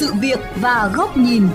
sự việc và góc nhìn.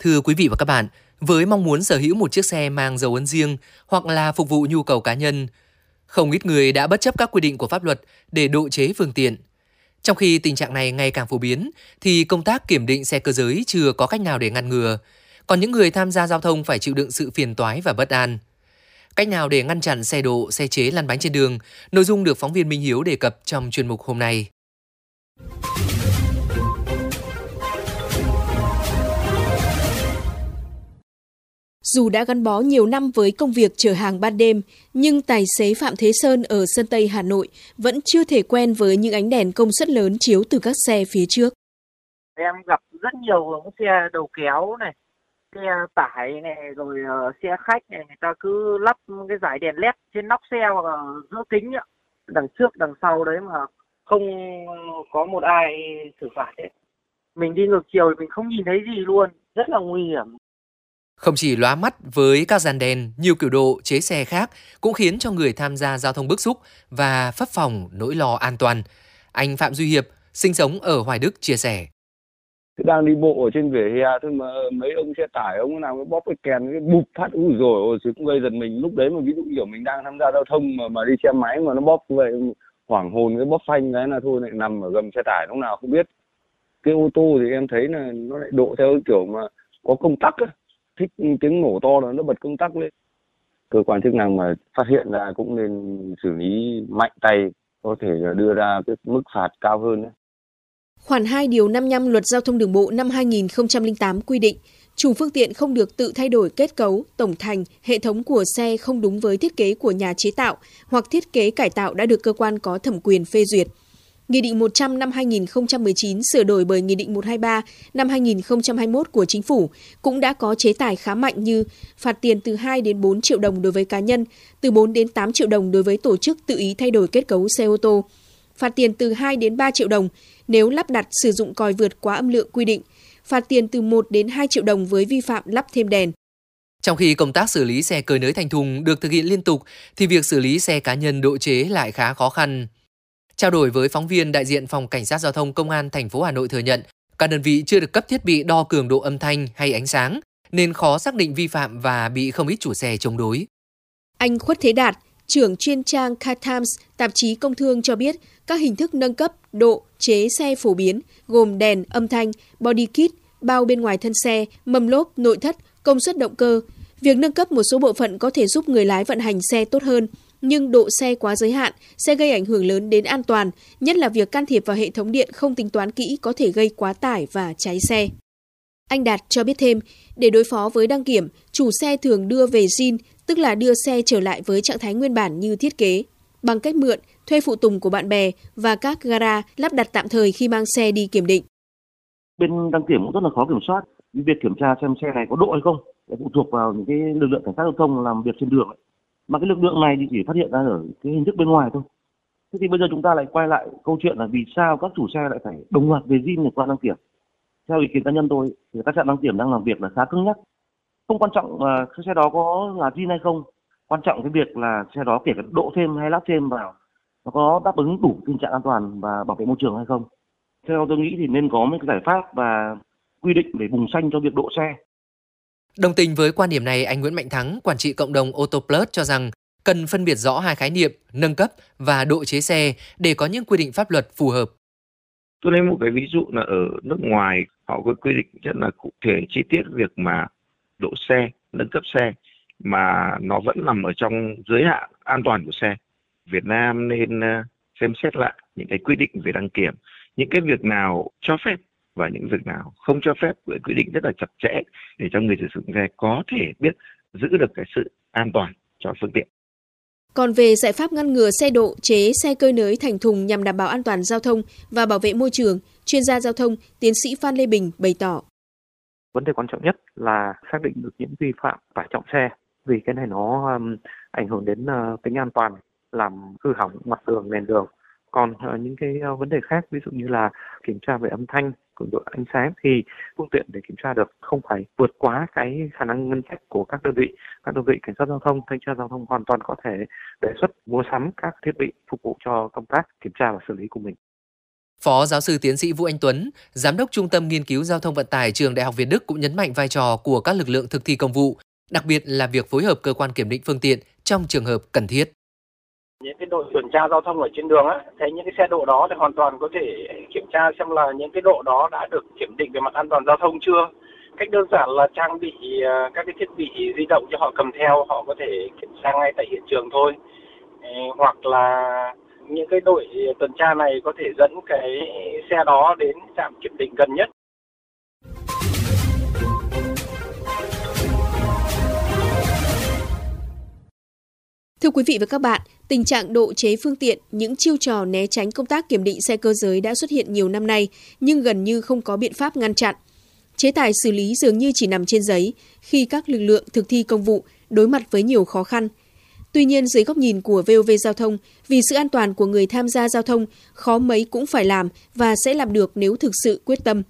Thưa quý vị và các bạn, với mong muốn sở hữu một chiếc xe mang dấu ấn riêng hoặc là phục vụ nhu cầu cá nhân, không ít người đã bất chấp các quy định của pháp luật để độ chế phương tiện. Trong khi tình trạng này ngày càng phổ biến, thì công tác kiểm định xe cơ giới chưa có cách nào để ngăn ngừa. Còn những người tham gia giao thông phải chịu đựng sự phiền toái và bất an. Cách nào để ngăn chặn xe độ, xe chế lăn bánh trên đường? Nội dung được phóng viên Minh Hiếu đề cập trong chuyên mục hôm nay. Dù đã gắn bó nhiều năm với công việc chở hàng ban đêm, nhưng tài xế Phạm Thế Sơn ở Sơn Tây Hà Nội vẫn chưa thể quen với những ánh đèn công suất lớn chiếu từ các xe phía trước. Em gặp rất nhiều xe đầu kéo này, xe tải này, rồi ờ, xe khách này, người ta cứ lắp cái dải đèn led trên nóc xe hoặc là giữa kính ạ. Đằng trước, đằng sau đấy mà không có một ai xử phạt hết. Mình đi ngược chiều thì mình không nhìn thấy gì luôn, rất là nguy hiểm. Không chỉ lóa mắt với các dàn đèn, nhiều kiểu độ chế xe khác cũng khiến cho người tham gia giao thông bức xúc và phấp phòng nỗi lo an toàn. Anh Phạm Duy Hiệp, sinh sống ở Hoài Đức chia sẻ. Đang đi bộ ở trên vỉa hè thôi mà mấy ông xe tải ông nào cái bóp cái kèn cái bụp phát ui rồi ôi chứ cũng gây giật mình lúc đấy mà ví dụ kiểu mình đang tham gia giao thông mà mà đi xe máy mà nó bóp vậy hoảng hồn cái bóp phanh cái là thôi lại nằm ở gầm xe tải lúc nào không biết. Cái ô tô thì em thấy là nó lại độ theo kiểu mà có công tắc ấy thích tiếng nổ to là nó bật công tắc lên. Cơ quan chức năng mà phát hiện ra cũng nên xử lý mạnh tay có thể là đưa ra cái mức phạt cao hơn đấy. Khoản 2 điều 55 Luật Giao thông Đường bộ năm 2008 quy định, chủ phương tiện không được tự thay đổi kết cấu, tổng thành, hệ thống của xe không đúng với thiết kế của nhà chế tạo hoặc thiết kế cải tạo đã được cơ quan có thẩm quyền phê duyệt. Nghị định 100 năm 2019 sửa đổi bởi Nghị định 123 năm 2021 của Chính phủ cũng đã có chế tài khá mạnh như phạt tiền từ 2 đến 4 triệu đồng đối với cá nhân, từ 4 đến 8 triệu đồng đối với tổ chức tự ý thay đổi kết cấu xe ô tô, phạt tiền từ 2 đến 3 triệu đồng nếu lắp đặt sử dụng còi vượt quá âm lượng quy định, phạt tiền từ 1 đến 2 triệu đồng với vi phạm lắp thêm đèn. Trong khi công tác xử lý xe cơi nới thành thùng được thực hiện liên tục, thì việc xử lý xe cá nhân độ chế lại khá khó khăn. Trao đổi với phóng viên đại diện phòng cảnh sát giao thông công an thành phố Hà Nội thừa nhận, các đơn vị chưa được cấp thiết bị đo cường độ âm thanh hay ánh sáng nên khó xác định vi phạm và bị không ít chủ xe chống đối. Anh Khuất Thế Đạt, trưởng chuyên trang Car Times, tạp chí công thương cho biết các hình thức nâng cấp độ chế xe phổ biến gồm đèn, âm thanh, body kit, bao bên ngoài thân xe, mâm lốp, nội thất, công suất động cơ. Việc nâng cấp một số bộ phận có thể giúp người lái vận hành xe tốt hơn, nhưng độ xe quá giới hạn sẽ gây ảnh hưởng lớn đến an toàn, nhất là việc can thiệp vào hệ thống điện không tính toán kỹ có thể gây quá tải và cháy xe. Anh Đạt cho biết thêm, để đối phó với đăng kiểm, chủ xe thường đưa về zin, tức là đưa xe trở lại với trạng thái nguyên bản như thiết kế, bằng cách mượn, thuê phụ tùng của bạn bè và các gara lắp đặt tạm thời khi mang xe đi kiểm định. Bên đăng kiểm cũng rất là khó kiểm soát. Việc kiểm tra xem xe này có độ hay không, phụ thuộc vào những cái lực lượng cảnh sát giao thông làm việc trên đường mà cái lực lượng này thì chỉ phát hiện ra ở cái hình thức bên ngoài thôi thế thì bây giờ chúng ta lại quay lại câu chuyện là vì sao các chủ xe lại phải đồng loạt về zin để qua đăng kiểm theo ý kiến cá nhân tôi thì các trạm đăng kiểm đang làm việc là khá cứng nhắc. Không quan trọng là cái xe đó có là zin hay không. Quan trọng cái việc là xe đó kể cả độ thêm hay lắp thêm vào nó có đáp ứng đủ tình trạng an toàn và bảo vệ môi trường hay không. Theo tôi nghĩ thì nên có một cái giải pháp và quy định để vùng xanh cho việc độ xe. Đồng tình với quan điểm này, anh Nguyễn Mạnh Thắng, quản trị cộng đồng Autoplus cho rằng cần phân biệt rõ hai khái niệm nâng cấp và độ chế xe để có những quy định pháp luật phù hợp. Tôi lấy một cái ví dụ là ở nước ngoài họ có quy định rất là cụ thể chi tiết việc mà độ xe, nâng cấp xe mà nó vẫn nằm ở trong giới hạn an toàn của xe. Việt Nam nên ờ, xem xét lại những cái quy định về đăng kiểm, những cái việc nào cho phép và những việc nào không cho phép với quy định rất là chặt chẽ để cho người sử dụng xe có thể biết giữ được cái sự an toàn cho phương tiện. Còn về giải pháp ngăn ngừa xe độ chế xe cơi nới thành thùng nhằm đảm bảo an toàn giao thông và bảo vệ môi trường, chuyên gia giao thông tiến sĩ Phan Lê Bình bày tỏ. Vấn đề quan trọng nhất là xác định được những vi phạm tải trọng xe vì cái này nó um, ảnh hưởng đến uh, tính an toàn làm hư hỏng mặt đường nền đường còn uh, những cái uh, vấn đề khác ví dụ như là kiểm tra về âm thanh cường độ ánh sáng thì phương tiện để kiểm tra được không phải vượt quá cái khả năng ngân sách của các đơn vị các đơn vị cảnh sát giao thông thanh tra giao thông hoàn toàn có thể đề xuất mua sắm các thiết bị phục vụ cho công tác kiểm tra và xử lý của mình Phó giáo sư tiến sĩ Vũ Anh Tuấn, Giám đốc Trung tâm Nghiên cứu Giao thông Vận tải Trường Đại học Việt Đức cũng nhấn mạnh vai trò của các lực lượng thực thi công vụ, đặc biệt là việc phối hợp cơ quan kiểm định phương tiện trong trường hợp cần thiết. Những cái đội tuần tra giao thông ở trên đường á, thấy những cái xe độ đó thì hoàn toàn có thể kiểm tra xem là những cái độ đó đã được kiểm định về mặt an toàn giao thông chưa. Cách đơn giản là trang bị à, các cái thiết bị di động cho họ cầm theo, họ có thể kiểm tra ngay tại hiện trường thôi. Ờ, hoặc là những cái đội tuần tra này có thể dẫn cái xe đó đến trạm kiểm định gần nhất Thưa quý vị và các bạn, tình trạng độ chế phương tiện, những chiêu trò né tránh công tác kiểm định xe cơ giới đã xuất hiện nhiều năm nay, nhưng gần như không có biện pháp ngăn chặn. Chế tài xử lý dường như chỉ nằm trên giấy khi các lực lượng thực thi công vụ đối mặt với nhiều khó khăn. Tuy nhiên, dưới góc nhìn của VOV Giao thông, vì sự an toàn của người tham gia giao thông, khó mấy cũng phải làm và sẽ làm được nếu thực sự quyết tâm.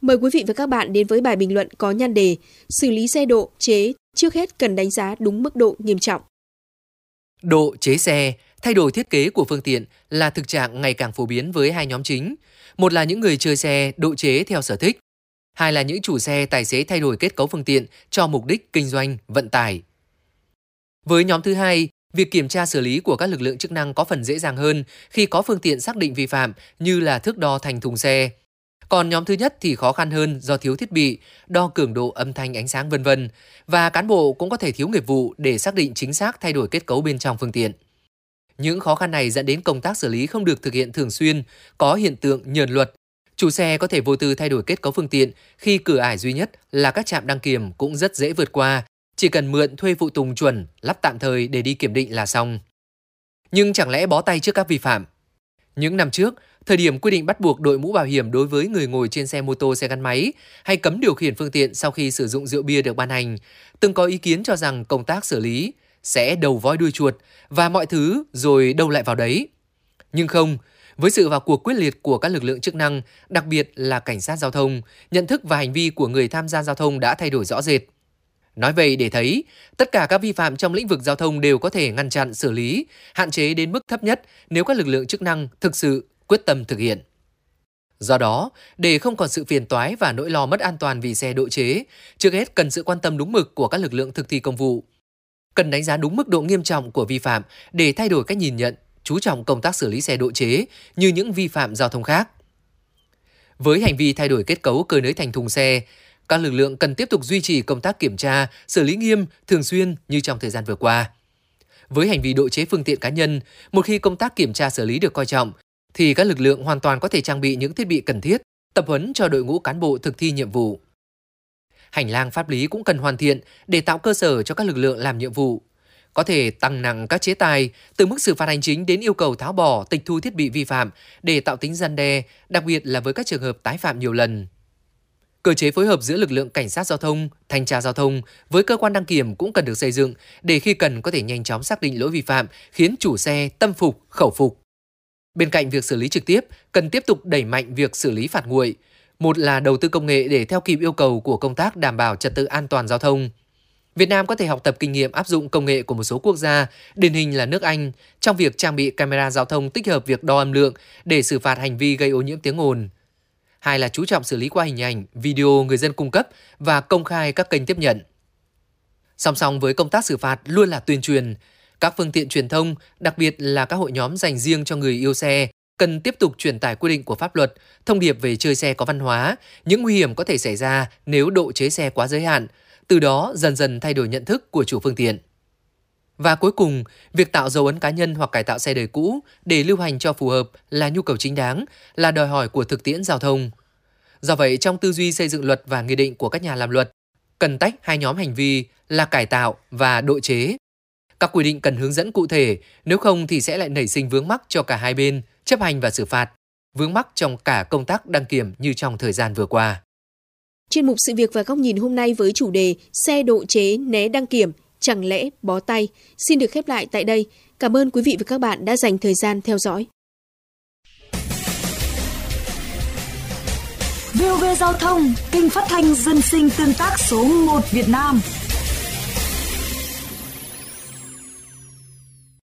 Mời quý vị và các bạn đến với bài bình luận có nhan đề Xử lý xe độ, chế, trước hết cần đánh giá đúng mức độ nghiêm trọng. Độ chế xe, thay đổi thiết kế của phương tiện là thực trạng ngày càng phổ biến với hai nhóm chính. Một là những người chơi xe độ chế theo sở thích. Hai là những chủ xe tài xế thay đổi kết cấu phương tiện cho mục đích kinh doanh, vận tải. Với nhóm thứ hai, việc kiểm tra xử lý của các lực lượng chức năng có phần dễ dàng hơn khi có phương tiện xác định vi phạm như là thước đo thành thùng xe. Còn nhóm thứ nhất thì khó khăn hơn do thiếu thiết bị, đo cường độ âm thanh ánh sáng vân vân và cán bộ cũng có thể thiếu nghiệp vụ để xác định chính xác thay đổi kết cấu bên trong phương tiện. Những khó khăn này dẫn đến công tác xử lý không được thực hiện thường xuyên, có hiện tượng nhờn luật. Chủ xe có thể vô tư thay đổi kết cấu phương tiện khi cửa ải duy nhất là các trạm đăng kiểm cũng rất dễ vượt qua, chỉ cần mượn thuê phụ tùng chuẩn, lắp tạm thời để đi kiểm định là xong. Nhưng chẳng lẽ bó tay trước các vi phạm? Những năm trước, thời điểm quy định bắt buộc đội mũ bảo hiểm đối với người ngồi trên xe mô tô xe gắn máy hay cấm điều khiển phương tiện sau khi sử dụng rượu bia được ban hành, từng có ý kiến cho rằng công tác xử lý sẽ đầu voi đuôi chuột và mọi thứ rồi đâu lại vào đấy. Nhưng không, với sự vào cuộc quyết liệt của các lực lượng chức năng, đặc biệt là cảnh sát giao thông, nhận thức và hành vi của người tham gia giao thông đã thay đổi rõ rệt. Nói vậy để thấy, tất cả các vi phạm trong lĩnh vực giao thông đều có thể ngăn chặn, xử lý, hạn chế đến mức thấp nhất nếu các lực lượng chức năng thực sự quyết tâm thực hiện. Do đó, để không còn sự phiền toái và nỗi lo mất an toàn vì xe độ chế, trước hết cần sự quan tâm đúng mực của các lực lượng thực thi công vụ. Cần đánh giá đúng mức độ nghiêm trọng của vi phạm để thay đổi cách nhìn nhận, chú trọng công tác xử lý xe độ chế như những vi phạm giao thông khác. Với hành vi thay đổi kết cấu cơi nới thành thùng xe, các lực lượng cần tiếp tục duy trì công tác kiểm tra, xử lý nghiêm, thường xuyên như trong thời gian vừa qua. Với hành vi độ chế phương tiện cá nhân, một khi công tác kiểm tra xử lý được coi trọng, thì các lực lượng hoàn toàn có thể trang bị những thiết bị cần thiết, tập huấn cho đội ngũ cán bộ thực thi nhiệm vụ. Hành lang pháp lý cũng cần hoàn thiện để tạo cơ sở cho các lực lượng làm nhiệm vụ. Có thể tăng nặng các chế tài, từ mức xử phạt hành chính đến yêu cầu tháo bỏ, tịch thu thiết bị vi phạm để tạo tính gian đe, đặc biệt là với các trường hợp tái phạm nhiều lần. Cơ chế phối hợp giữa lực lượng cảnh sát giao thông, thanh tra giao thông với cơ quan đăng kiểm cũng cần được xây dựng để khi cần có thể nhanh chóng xác định lỗi vi phạm, khiến chủ xe tâm phục, khẩu phục. Bên cạnh việc xử lý trực tiếp, cần tiếp tục đẩy mạnh việc xử lý phạt nguội. Một là đầu tư công nghệ để theo kịp yêu cầu của công tác đảm bảo trật tự an toàn giao thông. Việt Nam có thể học tập kinh nghiệm áp dụng công nghệ của một số quốc gia, điển hình là nước Anh, trong việc trang bị camera giao thông tích hợp việc đo âm lượng để xử phạt hành vi gây ô nhiễm tiếng ồn. Hai là chú trọng xử lý qua hình ảnh, video người dân cung cấp và công khai các kênh tiếp nhận. Song song với công tác xử phạt luôn là tuyên truyền, các phương tiện truyền thông, đặc biệt là các hội nhóm dành riêng cho người yêu xe, cần tiếp tục truyền tải quy định của pháp luật, thông điệp về chơi xe có văn hóa, những nguy hiểm có thể xảy ra nếu độ chế xe quá giới hạn, từ đó dần dần thay đổi nhận thức của chủ phương tiện. Và cuối cùng, việc tạo dấu ấn cá nhân hoặc cải tạo xe đời cũ để lưu hành cho phù hợp là nhu cầu chính đáng, là đòi hỏi của thực tiễn giao thông. Do vậy, trong tư duy xây dựng luật và nghị định của các nhà làm luật, cần tách hai nhóm hành vi là cải tạo và độ chế. Các quy định cần hướng dẫn cụ thể, nếu không thì sẽ lại nảy sinh vướng mắc cho cả hai bên, chấp hành và xử phạt, vướng mắc trong cả công tác đăng kiểm như trong thời gian vừa qua. Chuyên mục sự việc và góc nhìn hôm nay với chủ đề xe độ chế né đăng kiểm chẳng lẽ bó tay xin được khép lại tại đây. Cảm ơn quý vị và các bạn đã dành thời gian theo dõi. VOV Giao thông, kênh phát thanh dân sinh tương tác số 1 Việt Nam.